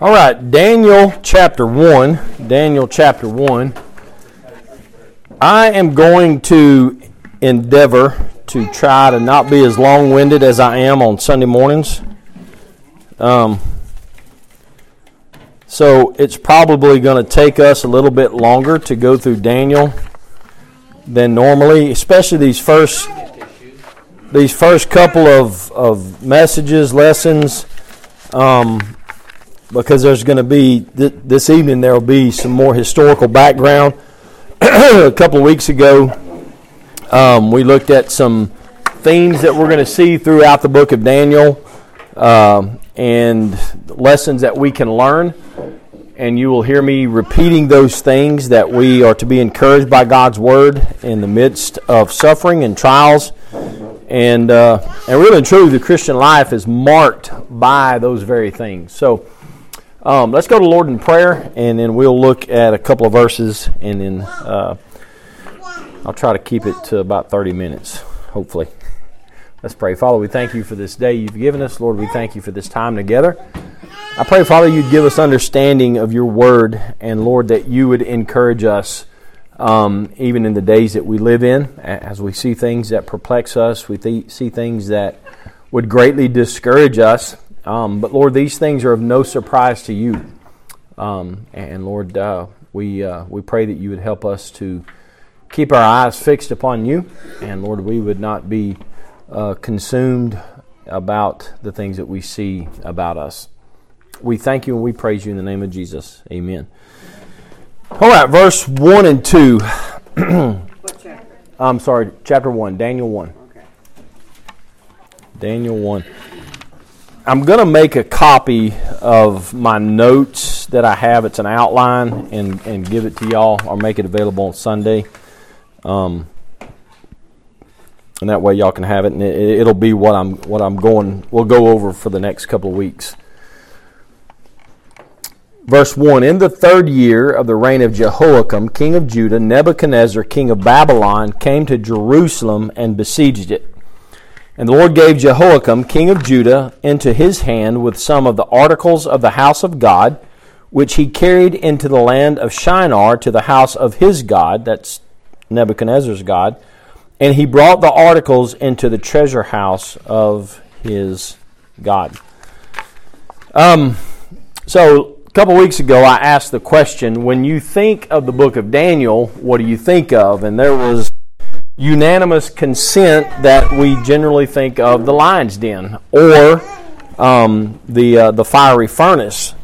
All right, Daniel chapter 1. Daniel chapter 1. I am going to endeavor to try to not be as long winded as I am on Sunday mornings. Um, so it's probably going to take us a little bit longer to go through Daniel than normally, especially these first these first couple of, of messages, lessons. Um, because there's going to be th- this evening there will be some more historical background. a couple of weeks ago, um, we looked at some themes that we're going to see throughout the book of Daniel um, and lessons that we can learn. And you will hear me repeating those things that we are to be encouraged by God's word in the midst of suffering and trials. And, uh, and really and truly, the Christian life is marked by those very things. So, um, let's go to Lord in prayer, and then we'll look at a couple of verses, and then uh, I'll try to keep it to about 30 minutes, hopefully. Let's pray. Father, we thank you for this day you've given us. Lord, we thank you for this time together. I pray, Father, you'd give us understanding of your word, and Lord, that you would encourage us um, even in the days that we live in, as we see things that perplex us, we th- see things that would greatly discourage us. Um, but Lord, these things are of no surprise to you. Um, and Lord, uh, we, uh, we pray that you would help us to keep our eyes fixed upon you. And Lord, we would not be uh, consumed about the things that we see about us. We thank you and we praise you in the name of Jesus. Amen. All right, verse 1 and 2. I'm sorry, chapter 1, Daniel 1. Okay. Daniel 1. I'm going to make a copy of my notes that I have. It's an outline and, and give it to y'all or make it available on Sunday. Um, and that way y'all can have it and it, will be what I'm what I'm going we'll go over for the next couple of weeks. Verse 1 In the third year of the reign of Jehoiakim, king of Judah, Nebuchadnezzar, king of Babylon, came to Jerusalem and besieged it. And the Lord gave Jehoiakim, king of Judah, into his hand with some of the articles of the house of God, which he carried into the land of Shinar to the house of his God, that's Nebuchadnezzar's God, and he brought the articles into the treasure house of his God. Um, so, a couple weeks ago, I asked the question when you think of the book of Daniel, what do you think of? And there was unanimous consent that we generally think of the lion's den or um, the uh, the fiery furnace.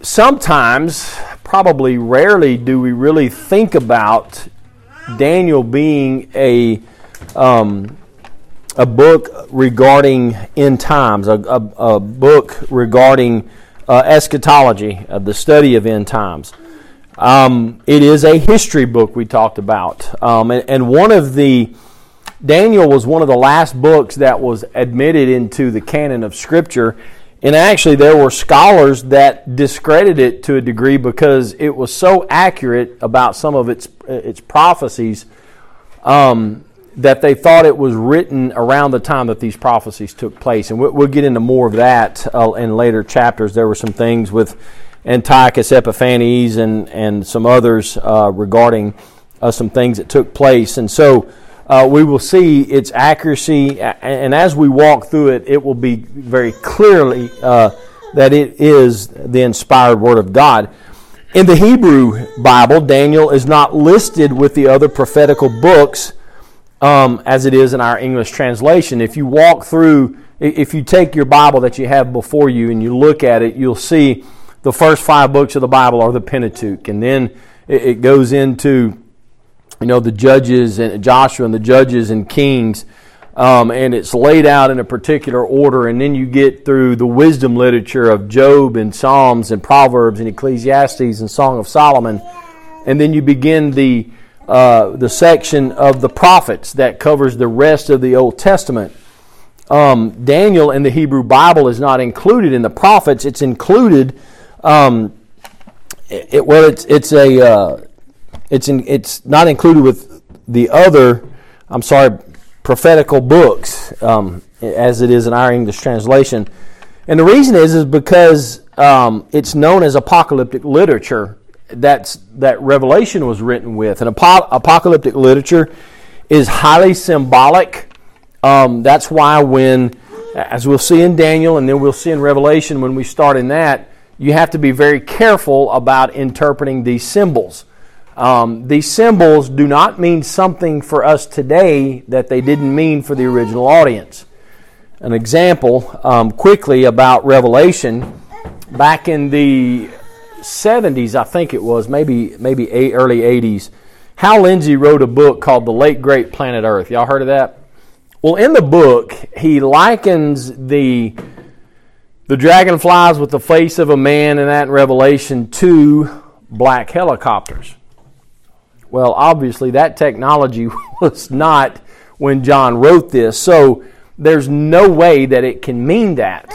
Sometimes, probably rarely, do we really think about Daniel being a um, a book regarding end times, a, a, a book regarding uh, eschatology, uh, the study of end times. Um, it is a history book we talked about. Um, and, and, one of the, Daniel was one of the last books that was admitted into the canon of Scripture. And actually, there were scholars that discredited it to a degree because it was so accurate about some of its, its prophecies um, that they thought it was written around the time that these prophecies took place. And we'll, we'll get into more of that uh, in later chapters. There were some things with Antiochus Epiphanes and, and some others uh, regarding uh, some things that took place. And so uh, we will see its accuracy, and as we walk through it, it will be very clearly uh, that it is the inspired Word of God. In the Hebrew Bible, Daniel is not listed with the other prophetical books um, as it is in our English translation. If you walk through, if you take your Bible that you have before you and you look at it, you'll see the first five books of the Bible are the Pentateuch, and then it, goes into you know the Judges and Joshua and the Judges and Kings. Um, and it's laid out in a particular order, and then you get through the wisdom literature of Job and Psalms and Proverbs and Ecclesiastes and Song of Solomon, and then you begin the uh, the section of the prophets that covers the rest of the Old Testament. Um, Daniel in the Hebrew Bible is not included in the prophets; it's included um, it, well, it's it's a uh, it's in, it's not included with the other. I'm sorry, prophetical books um, as it is in our English translation. And the reason is is because um, it's known as apocalyptic literature. That's that Revelation was written with, and apo- apocalyptic literature is highly symbolic. Um, that's why when, as we'll see in Daniel, and then we'll see in Revelation when we start in that, you have to be very careful about interpreting these symbols. Um, these symbols do not mean something for us today that they didn't mean for the original audience. An example, um, quickly, about Revelation. Back in the 70s, I think it was, maybe, maybe eight, early 80s, Hal Lindsey wrote a book called The Late Great Planet Earth. Y'all heard of that? Well, in the book, he likens the the dragon flies with the face of a man and that in Revelation to black helicopters. Well, obviously, that technology was not when John wrote this, so there's no way that it can mean that.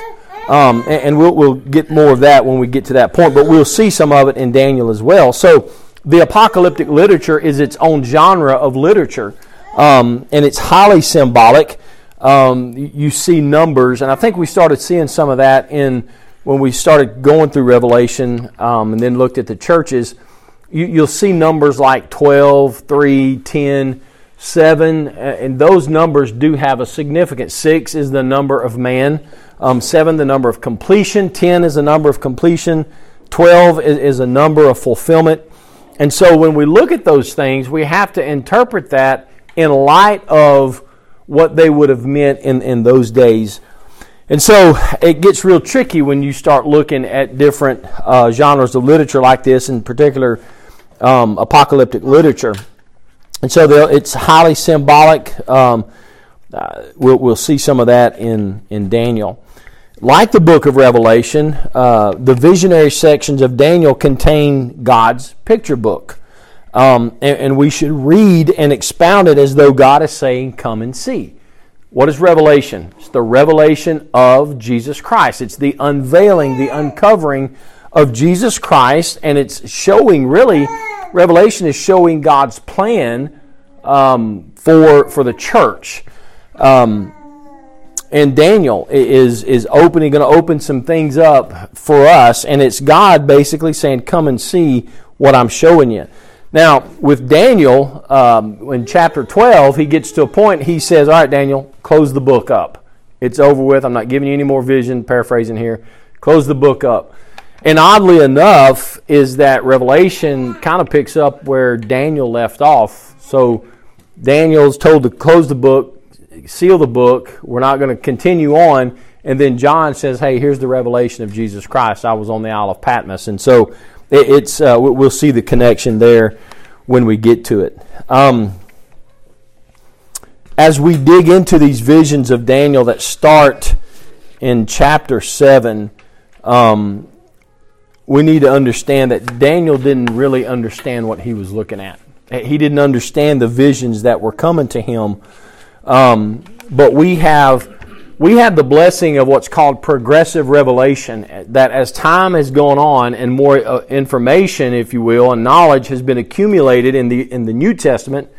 Um, and, and we'll, we'll get more of that when we get to that point, but we'll see some of it in Daniel as well. So, the apocalyptic literature is its own genre of literature, um, and it's highly symbolic. Um, you see numbers, and I think we started seeing some of that in when we started going through Revelation um, and then looked at the churches. You, will see numbers like 12, 3, 10, 7, and those numbers do have a significance. 6 is the number of man, um, 7 the number of completion, 10 is the number of completion, 12 is, is a number of fulfillment. And so when we look at those things, we have to interpret that in light of what they would have meant in, in those days. And so it gets real tricky when you start looking at different uh, genres of literature like this, in particular um, apocalyptic literature. And so it's highly symbolic. Um, uh, we'll, we'll see some of that in, in Daniel. Like the book of Revelation, uh, the visionary sections of Daniel contain God's picture book. Um, and, and, we should read and expound it as though God is saying, Come and see. What is revelation? It's the revelation of Jesus Christ. It's the unveiling, the uncovering of Jesus Christ, and it's showing really, revelation is showing God's plan um, for, for the church. Um, and Daniel is is opening, going to open some things up for us, and it's God basically saying, "Come and see what I'm showing you." Now, with Daniel, um, in chapter 12, he gets to a point. He says, "All right, Daniel, close the book up. It's over with. I'm not giving you any more vision." Paraphrasing here, close the book up. And oddly enough, is that Revelation kind of picks up where Daniel left off. So Daniel's told to close the book, seal the book. We're not going to continue on. And then John says, "Hey, here's the revelation of Jesus Christ. I was on the Isle of Patmos." And so it, it's uh, we'll see the connection there when we get to it. Um, as we dig into these visions of Daniel that start in chapter seven, um, we need to understand that Daniel didn't really understand what he was looking at. He didn't understand the visions that were coming to him um, but we have we have the blessing of what's called progressive revelation. That as time has gone on and more uh, information, if you will, and knowledge has been accumulated in the in the New Testament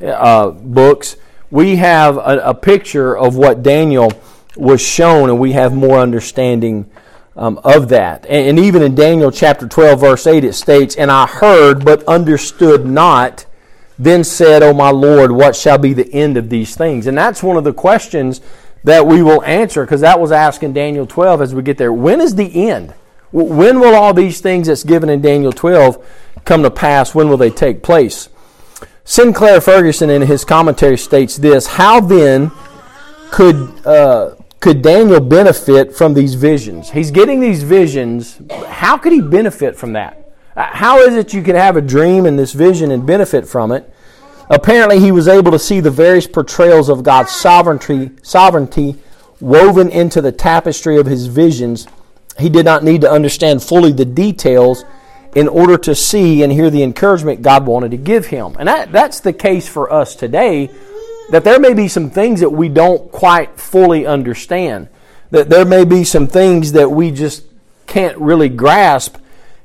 uh, books, we have a, a, picture of what Daniel was shown, and we have more understanding. Um, of that. And, and even in Daniel chapter 12, verse 8, it states, And I heard, but understood not then said, O my Lord, what shall be the end of these things? And that's one of the questions that we will answer because that was asked in Daniel 12 as we get there. When is the end? When will all these things that's given in Daniel 12 come to pass? When will they take place? Sinclair Ferguson in his commentary states this How then could, uh, could Daniel benefit from these visions? He's getting these visions. How could he benefit from that? Uh, how is it you can have a dream and this vision and benefit from it? Apparently, he was able to see the various portrayals of God's sovereignty, sovereignty woven into the tapestry of his visions. He did not need to understand fully the details in order to see and hear the encouragement God wanted to give him. And that, that's the case for us today, that there may be some things that we don't quite fully understand, that there may be some things that we just can't really grasp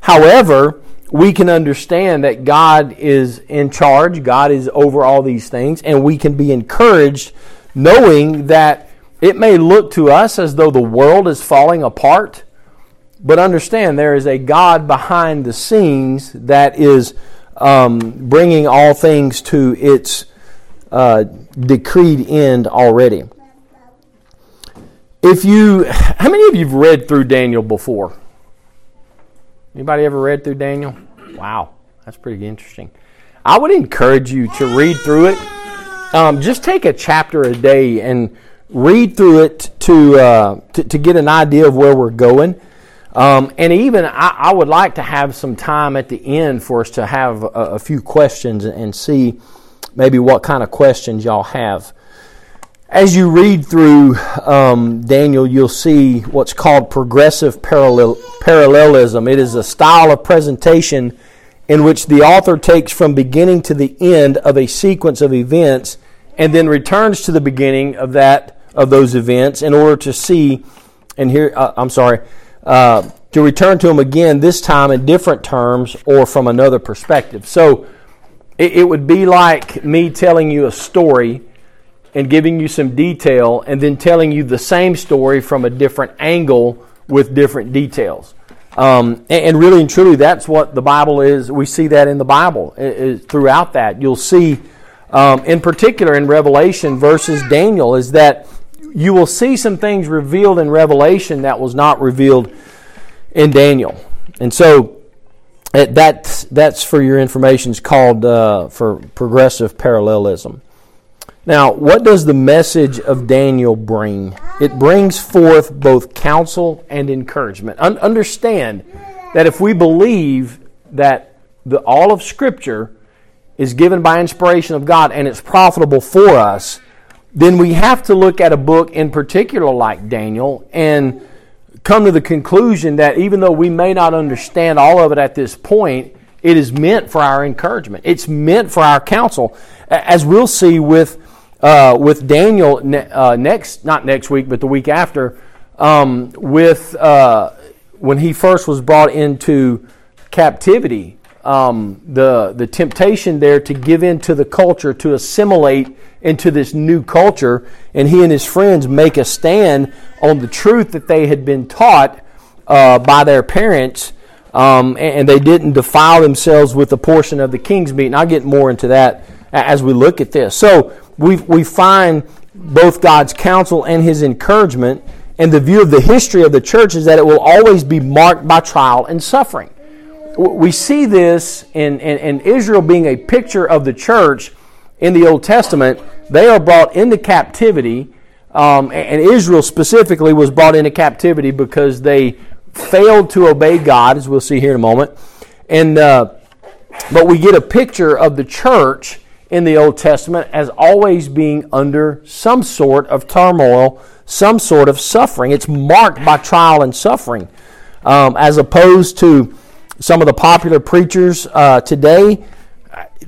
However, we can understand that God is in charge, God is over all these things, and we can be encouraged knowing that it may look to us as though the world is falling apart, but understand there is a God behind the scenes that is um, bringing all things to its uh, decreed end already. If you, how many of you have read through Daniel before? Anybody ever read through Daniel? Wow, that's pretty interesting. I would encourage you to read through it. Um, just take a chapter a day and read through it to, uh, to, to, get an idea of where we're going. Um, and even I, I, would like to have some time at the end for us to have a, a few questions and see maybe what kind of questions y'all have. As you read through um, Daniel, you'll see what's called progressive parallel, parallelism. It is a style of presentation in which the author takes from beginning to the end of a sequence of events and then returns to the beginning of that of those events in order to see and here uh, I'm sorry uh, to return to them again this time in different terms or from another perspective. So it, it would be like me telling you a story and giving you some detail and then telling you the same story from a different angle with different details. Um, and, really and truly, that's what the Bible is. We see that in the Bible throughout that. You'll see, um, in particular in Revelation versus Daniel, is that you will see some things revealed in Revelation that was not revealed in Daniel. And so that, that's for your information, is called uh, for progressive parallelism. Now, what does the message of Daniel bring? It brings forth both counsel and encouragement. Un- understand that if we believe that the, all of Scripture is given by inspiration of God and it's profitable for us, then we have to look at a book in particular like Daniel and come to the conclusion that even though we may not understand all of it at this point, it is meant for our encouragement. It's meant for our counsel. As we'll see with, uh, with Daniel uh, next, not next week, but the week after, um, with uh, when he first was brought into captivity, um, the, the temptation there to give in to the culture, to assimilate into this new culture, and he and his friends make a stand on the truth that they had been taught uh, by their parents, um, and they didn't defile themselves with a portion of the king's meat. And I'll get more into that as we look at this. So we, we find both God's counsel and his encouragement, and the view of the history of the church is that it will always be marked by trial and suffering. We see this in, in, in Israel being a picture of the church in the Old Testament, they are brought into captivity, um, and Israel specifically was brought into captivity because they failed to obey God, as we'll see here in a moment. And uh, but we get a picture of the church in the Old Testament as always being under some sort of turmoil, some sort of suffering. It's marked by trial and suffering, um, as opposed to some of the popular preachers uh, today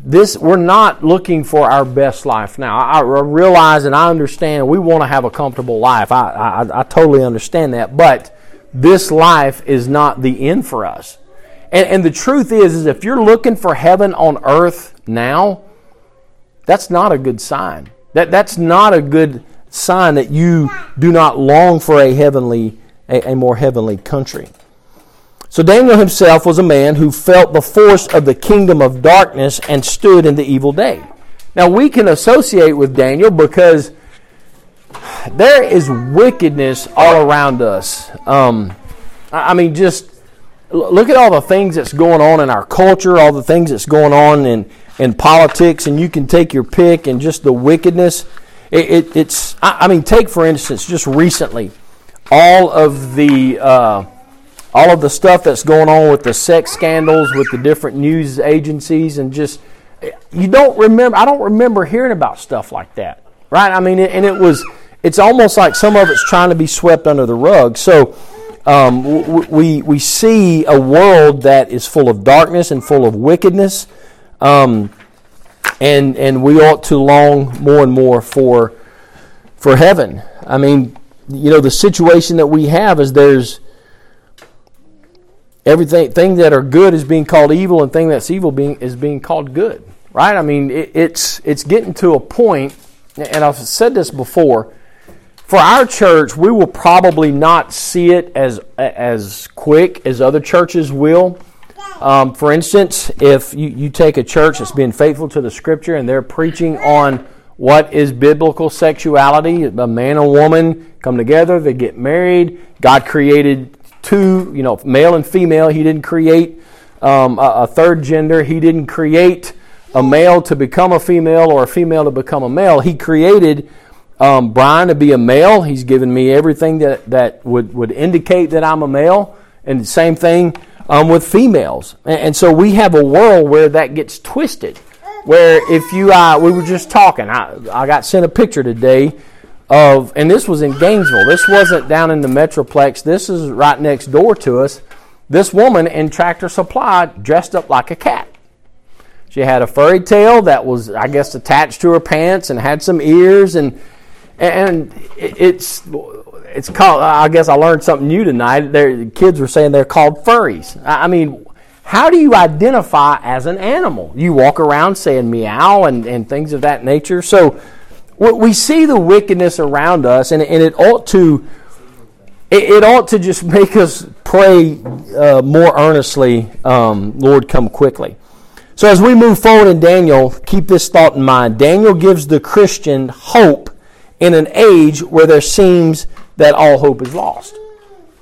this we're not looking for our best life now. I, realize and I understand we want to have a comfortable life. I, I, I totally understand that, but this life is not the end for us. And, and the truth is, is if you're looking for heaven on earth now, that's not a good sign. That that's not a good sign that you do not long for a heavenly, a, a more heavenly country. So Daniel himself was a man who felt the force of the kingdom of darkness and stood in the evil day. Now we can associate with Daniel because there is wickedness all around us. Um, I mean, just look at all the things that's going on in our culture, all the things that's going on in, in politics, and you can take your pick and just the wickedness. It, it, it's, I, mean, take for instance, just recently, all of the. Uh, all of the stuff that's going on with the sex scandals with the different news agencies and just you don't remember i don't remember hearing about stuff like that right i mean and it was it's almost like some of it's trying to be swept under the rug so um, we we see a world that is full of darkness and full of wickedness um, and and we ought to long more and more for for heaven i mean you know the situation that we have is there's everything thing that are good is being called evil and thing that's evil being is being called good right i mean it, it's it's getting to a point and i've said this before for our church, we will probably not see it as as quick as other churches will. Um, for instance, if you, you take a church that's being faithful to the Scripture and they're preaching on what is biblical sexuality, a man and woman come together, they get married. God created two, you know, male and female. He didn't create um, a, a third gender. He didn't create a male to become a female or a female to become a male. He created um, Brian to be a male. He's given me everything that, that would, would indicate that I'm a male. And the same thing um, with females. And, so we have a world where that gets twisted. Where if you, uh, we were just talking, I, I got sent a picture today of, and this was in Gainesville. This wasn't down in the Metroplex. This is right next door to us. This woman in Tractor Supply dressed up like a cat. She had a furry tail that was, I guess, attached to her pants and had some ears and and it's it's called. I guess I learned something new tonight. Their kids were saying they're called furries. I mean, how do you identify as an animal? You walk around saying meow and, and things of that nature. So we see the wickedness around us, and, and it ought to it, it ought to just make us pray uh, more earnestly. Um, Lord, come quickly. So as we move forward in Daniel, keep this thought in mind. Daniel gives the Christian hope in an age where there seems that all hope is lost.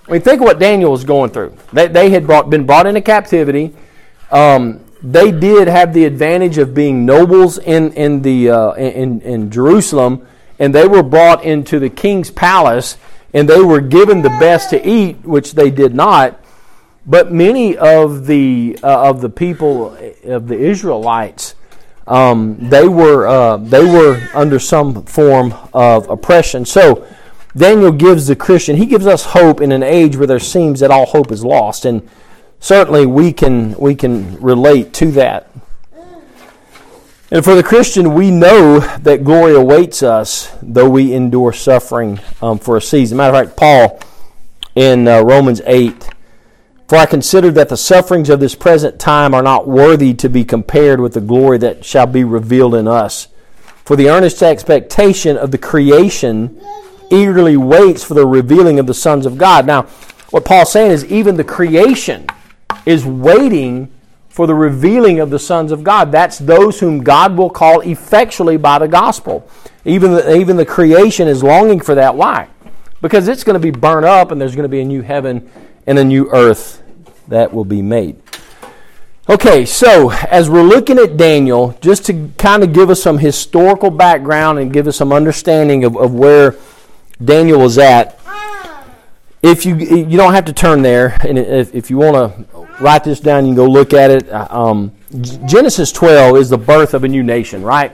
I mean, think of what Daniel was going through. They, they had brought, been brought into captivity. Um, they did have the advantage of being nobles in, in, the, uh, in, in Jerusalem, and they were brought into the king's palace, and they were given the best to eat, which they did not. But many of the, uh, of the people, of the Israelites, um, they were uh, they were under some form of oppression. So Daniel gives the Christian he gives us hope in an age where there seems that all hope is lost, and certainly we can we can relate to that. And for the Christian, we know that glory awaits us, though we endure suffering um, for a season. Matter of fact, Paul in uh, Romans eight for I consider that the sufferings of this present time are not worthy to be compared with the glory that shall be revealed in us. For the earnest expectation of the creation eagerly waits for the revealing of the sons of God. Now, what Paul's saying is even the creation is waiting for the revealing of the sons of God. That's those whom God will call effectually by the gospel. Even the, even the creation is longing for that. Why? Because it's going to be burnt up and there's going to be a new heaven and a new earth that will be made. Okay, so as we're looking at Daniel, just to kind of give us some historical background and give us some understanding of, of where Daniel was at, if you you don't have to turn there, and if, if you want to write this down, you can go look at it. Um, Genesis 12 is the birth of a new nation, right?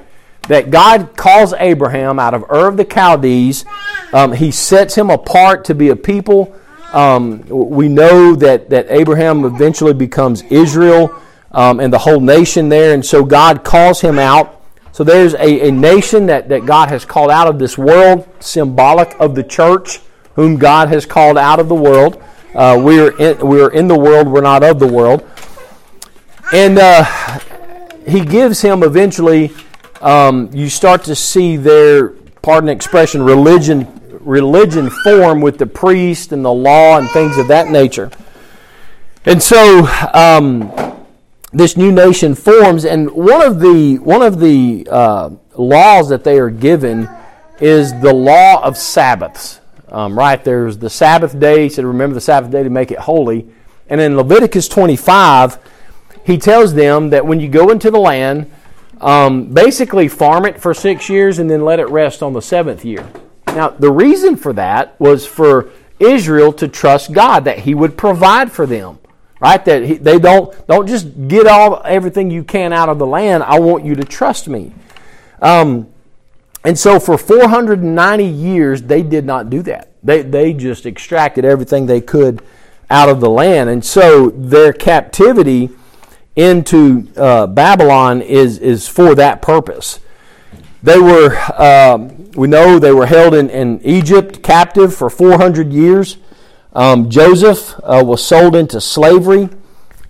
That God calls Abraham out of Ur of the Chaldees. Um, he sets him apart to be a people um, we know that, that Abraham eventually becomes Israel um, and the whole nation there, and so God calls him out. So there's a, a nation that, that God has called out of this world, symbolic of the church, whom God has called out of the world. Uh, we're, in, we're in the world, we're not of the world. And uh, he gives him eventually, um, you start to see their, pardon expression, religion religion form with the priest and the law and things of that nature. And so um, this new nation forms, and one of the one of the uh, laws that they are given is the law of Sabbaths. Um, right there's the Sabbath day. He said, "Remember the Sabbath day to make it holy." And in Leviticus 25, he tells them that when you go into the land, um, basically farm it for six years and then let it rest on the seventh year. Now, the reason for that was for Israel to trust God that He would provide for them. Right? That he, they don't don't just get all everything you can out of the land. I want you to trust me. Um, and so for 490 years, they did not do that. They, they just extracted everything they could out of the land. And so their captivity into uh, Babylon is, is for that purpose. They were, um, we know they were held in, in Egypt captive for 400 years. Um, Joseph uh, was sold into slavery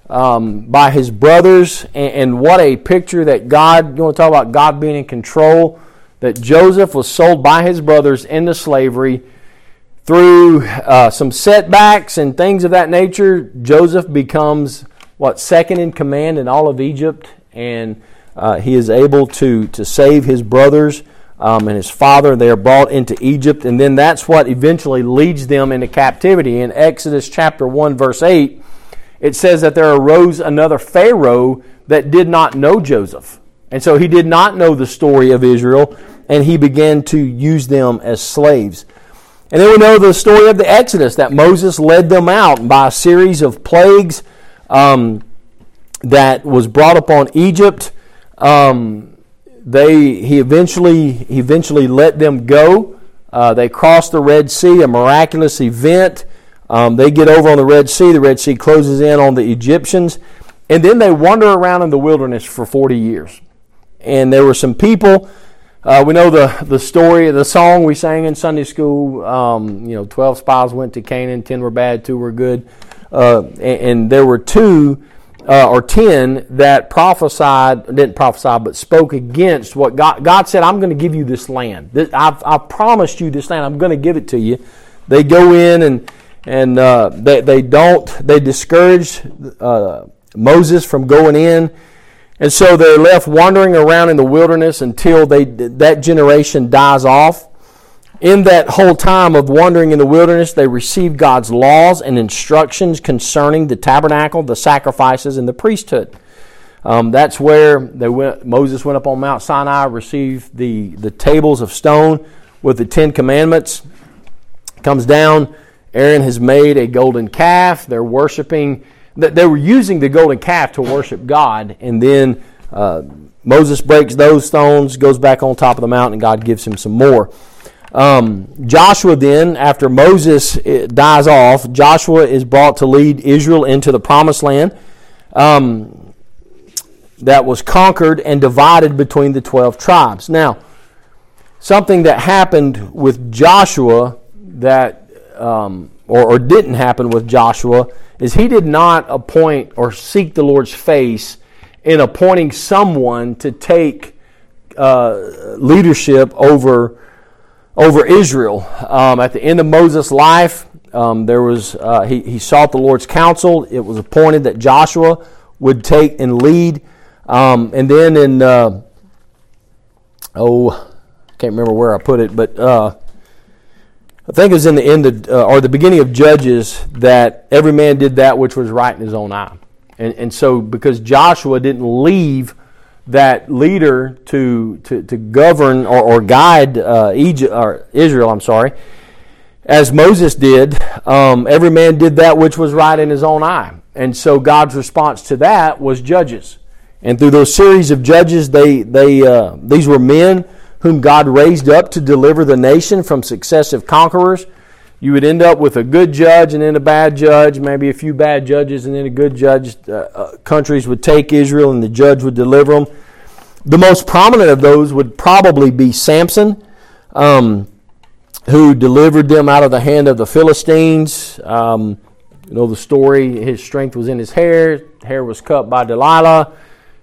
um, by his brothers, and, and, what a picture that God, you want to talk about God being in control, that Joseph was sold by his brothers into slavery. Through uh, some setbacks and things of that nature, Joseph becomes what second in command in all of Egypt, and uh, he is able to to save his brothers um, and his father. They are brought into Egypt, and then that's what eventually leads them into captivity. In Exodus chapter one, verse eight, it says that there arose another Pharaoh that did not know Joseph. And so he did not know the story of Israel, and he began to use them as slaves. And then we know the story of the Exodus, that Moses led them out by a series of plagues um, that was brought upon Egypt. Um, they, he, eventually, he eventually let them go. Uh, they crossed the Red Sea, a miraculous event. Um, they get over on the Red Sea. The Red Sea closes in on the Egyptians. And then they wander around in the wilderness for 40 years and there were some people. Uh, we know the, the story, the song we sang in Sunday school. Um, you know, 12 spies went to Canaan, 10 were bad, 2 were good. Uh, and, and, there were two uh, or 10 that prophesied, didn't prophesy, but spoke against what God, God said, I'm going to give you this land. This, I've, I've promised you this land. I'm going to give it to you. They go in and, and uh, they, they don't, they discourage uh, Moses from going in and so they're left wandering around in the wilderness until they, that generation dies off. In that whole time of wandering in the wilderness, they received God's laws and instructions concerning the tabernacle, the sacrifices, and the priesthood. Um, that's where they went, Moses went up on Mount Sinai, received the, the tables of stone with the Ten Commandments. Comes down, Aaron has made a golden calf. They're worshiping they were using the golden calf to worship God, and then uh, Moses breaks those stones, goes back on top of the mountain, and God gives him some more. Um, Joshua then, after Moses uh, dies off, Joshua is brought to lead Israel into the promised land um, that was conquered and divided between the 12 tribes. Now, something that happened with Joshua that, um, or, or didn't happen with Joshua, is he did not appoint or seek the Lord's face in appointing someone to take uh, leadership over over Israel. Um, at the end of Moses' life, um, there was uh, he, he sought the Lord's counsel. It was appointed that Joshua would take and lead. Um, and then in uh, oh, I can't remember where I put it, but uh, I think it was in the end of, uh, or the beginning of Judges that every man did that which was right in his own eye. And, and so, because Joshua didn't leave that leader to, to, to govern or, or guide uh, Egypt, or Israel, I'm sorry, as Moses did, um, every man did that which was right in his own eye. And so, God's response to that was Judges. And through those series of judges, they, they, uh, these were men whom God raised up to deliver the nation from successive conquerors. You would end up with a good judge and then a bad judge, maybe a few bad judges and then a good judge. Uh, uh, countries would take Israel and the judge would deliver them. The most prominent of those would probably be Samson, um, who delivered them out of the hand of the Philistines. Um, you know the story. His strength was in his hair. Hair was cut by Delilah.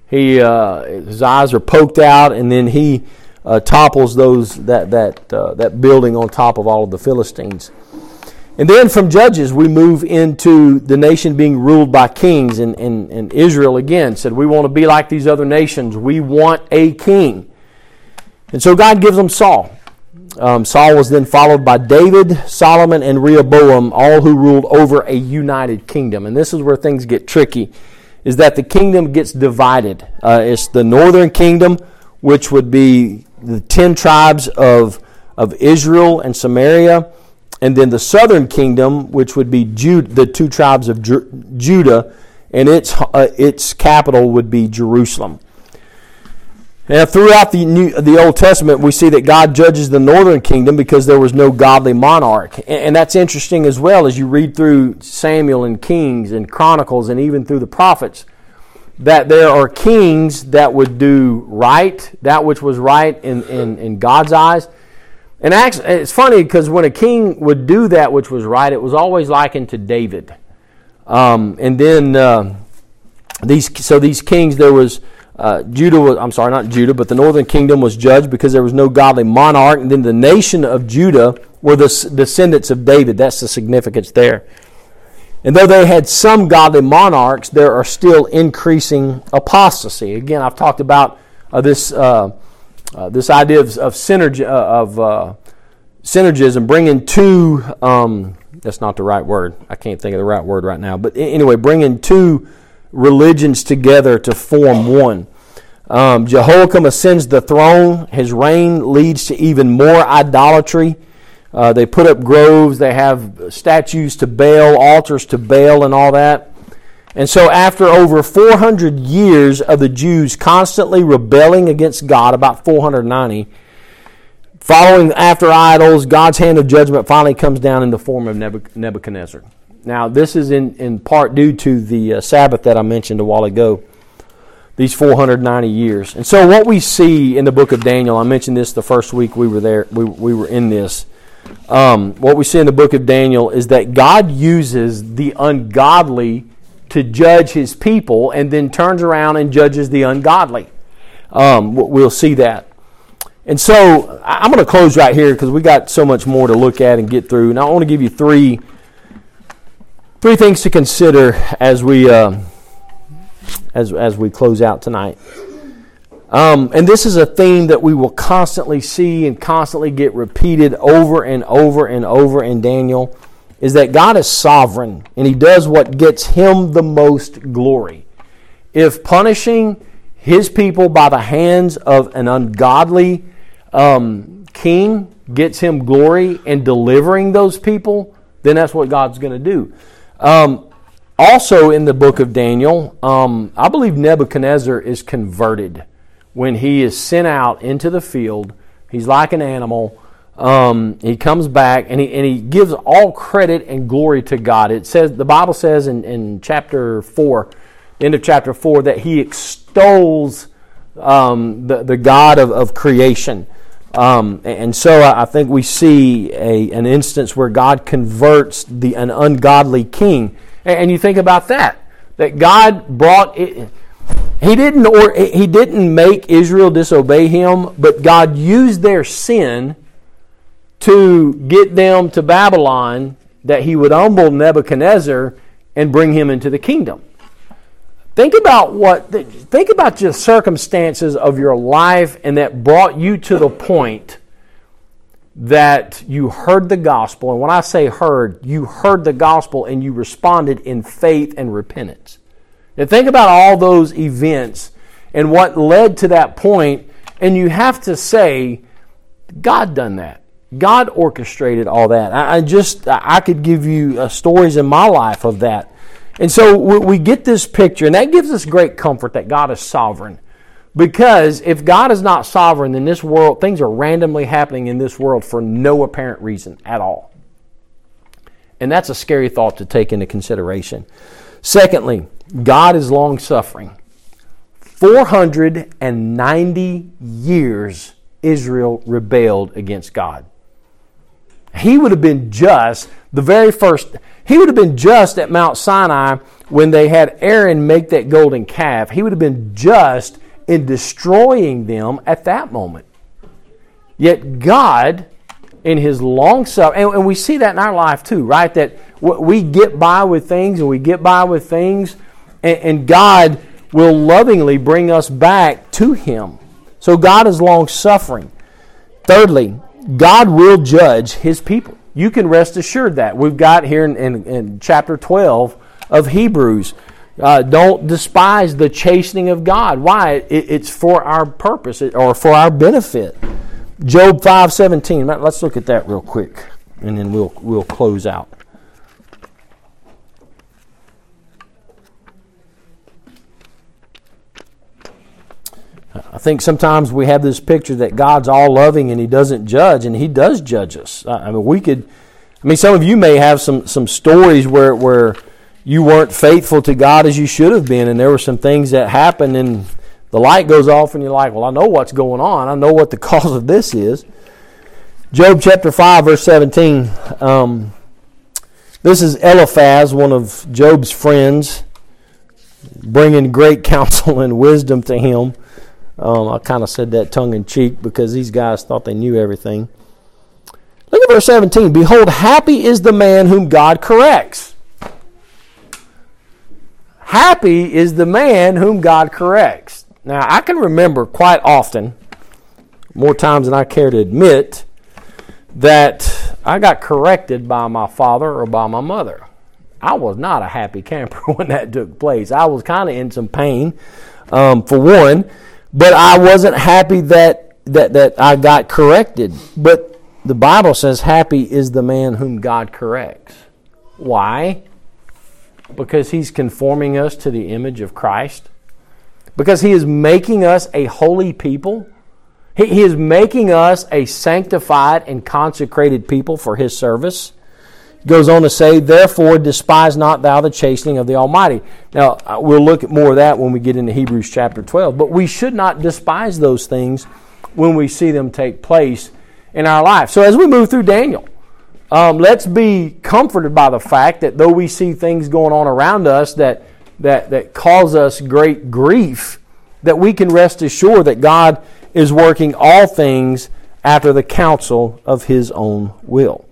He uh, his eyes are poked out, and then he uh, topples those that that uh, that building on top of all of the Philistines. And then from Judges, we move into the nation being ruled by kings. And, and, and Israel again said, We want to be like these other nations. We want a king. And so God gives them Saul. Um, Saul was then followed by David, Solomon, and Rehoboam, all who ruled over a united kingdom. And this is where things get tricky, is that the kingdom gets divided. Uh, it's the northern kingdom, which would be the ten tribes of, of Israel and Samaria, and then the southern kingdom, which would be Jude, the two tribes of Ju- Judah, and its, uh, its capital would be Jerusalem. Now, throughout the New, the Old Testament, we see that God judges the northern kingdom because there was no godly monarch, and, and that's interesting as well as you read through Samuel and Kings and Chronicles and even through the prophets that there are kings that would do right, that which was right in, in, in God's eyes. And actually, it's funny because when a king would do that which was right, it was always likened to David. Um, and then uh, these, so these kings, there was uh, Judah was, I'm sorry, not Judah, but the northern kingdom was judged because there was no godly monarch. And then the nation of Judah were the descendants of David. That's the significance there. And though they had some godly monarchs, there are still increasing apostasy. Again, I've talked about uh, this, uh, this idea of, of, uh, of uh, synergism, bringing two, um, that's not the right word. I can't think of the right word right now. But anyway, bringing two religions together to form one. Um, Jehoiakim ascends the throne. His reign leads to even more idolatry. Uh, they put up groves. They have statues to Baal, altars to Baal, and all that. And so, after over 400 years of the Jews constantly rebelling against God, about 490, following after idols, God's hand of judgment finally comes down in the form of Nebuchadnezzar. Now, this is in, in part due to the uh, Sabbath that I mentioned a while ago, these 490 years. And so, what we see in the book of Daniel, I mentioned this the first week we were there, we, we were in this. Um, what we see in the book of Daniel is that God uses the ungodly to judge his people and then turns around and judges the ungodly. Um, we'll see that. And so I'm going to close right here because we got so much more to look at and get through. And I want to give you three three things to consider as we uh, as as we close out tonight. Um, and this is a theme that we will constantly see and constantly get repeated over and over and over in Daniel is that God is sovereign and He does what gets Him the most glory. If punishing His people by the hands of an ungodly um, king gets Him glory and delivering those people, then that's what God's going to do. Um, also, in the book of Daniel, um, I believe Nebuchadnezzar is converted when he is sent out into the field. He's like an animal. Um, he comes back and he, and he gives all credit and glory to God. It says the Bible says in, in chapter four, end of chapter four, that he extols um, the the God of, of creation. Um, and so I think we see a, an instance where God converts the, an ungodly king. And you think about that, that God brought it, he didn't or he didn't make Israel disobey him, but God used their sin to get them to Babylon that he would humble Nebuchadnezzar and bring him into the kingdom. Think about what think about the circumstances of your life and that brought you to the point that you heard the gospel and when I say heard, you heard the gospel and you responded in faith and repentance. And think about all those events and what led to that point and you have to say God done that. God orchestrated all that. I, just I could give you uh, stories in my life of that and so we get this picture, and that gives us great comfort that God is sovereign. Because if God is not sovereign, then this world, things are randomly happening in this world for no apparent reason at all. And that's a scary thought to take into consideration. Secondly, God is long suffering. 490 years Israel rebelled against God. He would have been just the very first, he would have been just at Mount Sinai when they had Aaron make that golden calf. He would have been just in destroying them at that moment. Yet God, in his long suffering, and, we see that in our life too, right? That we get by with things and we get by with things, and, and God will lovingly bring us back to him. So God is long suffering. Thirdly, God will judge his people. You can rest assured that. We've got here in, in, in chapter 12 of Hebrews. Uh, don't despise the chastening of God. Why? It, it's for our purpose or for our benefit. Job 5:17. Let's look at that real quick and then we'll we'll close out. I think sometimes we have this picture that God's all loving and He doesn't judge, and He does judge us. I mean, we could. I mean, some of you may have some some stories where where you weren't faithful to God as you should have been, and there were some things that happened, and the light goes off, and you're like, "Well, I know what's going on. I know what the cause of this is." Job chapter five, verse seventeen. Um, this is Eliphaz, one of Job's friends. bringing great counsel and wisdom to him. Um, I kind of said that tongue in cheek because these guys thought they knew everything. Look at verse 17. Behold, happy is the man whom God corrects. Happy is the man whom God corrects. Now, I can remember quite often, more times than I care to admit, that I got corrected by my father or by my mother. I was not a happy camper when that took place. I was kind of in some pain, um, for one, but I wasn't happy that, that, that I got corrected. But the Bible says, Happy is the man whom God corrects. Why? Because he's conforming us to the image of Christ. Because he is making us a holy people. He, he is making us a sanctified and consecrated people for his service goes on to say, Therefore, despise not thou the chastening of the Almighty. Now, uh, we'll look at more of that when we get into Hebrews chapter 12, but we should not despise those things when we see them take place in our life. So, as we move through Daniel, um, let's be comforted by the fact that though we see things going on around us that, that, that cause us great grief, that we can rest assured that God is working all things after the counsel of His own will.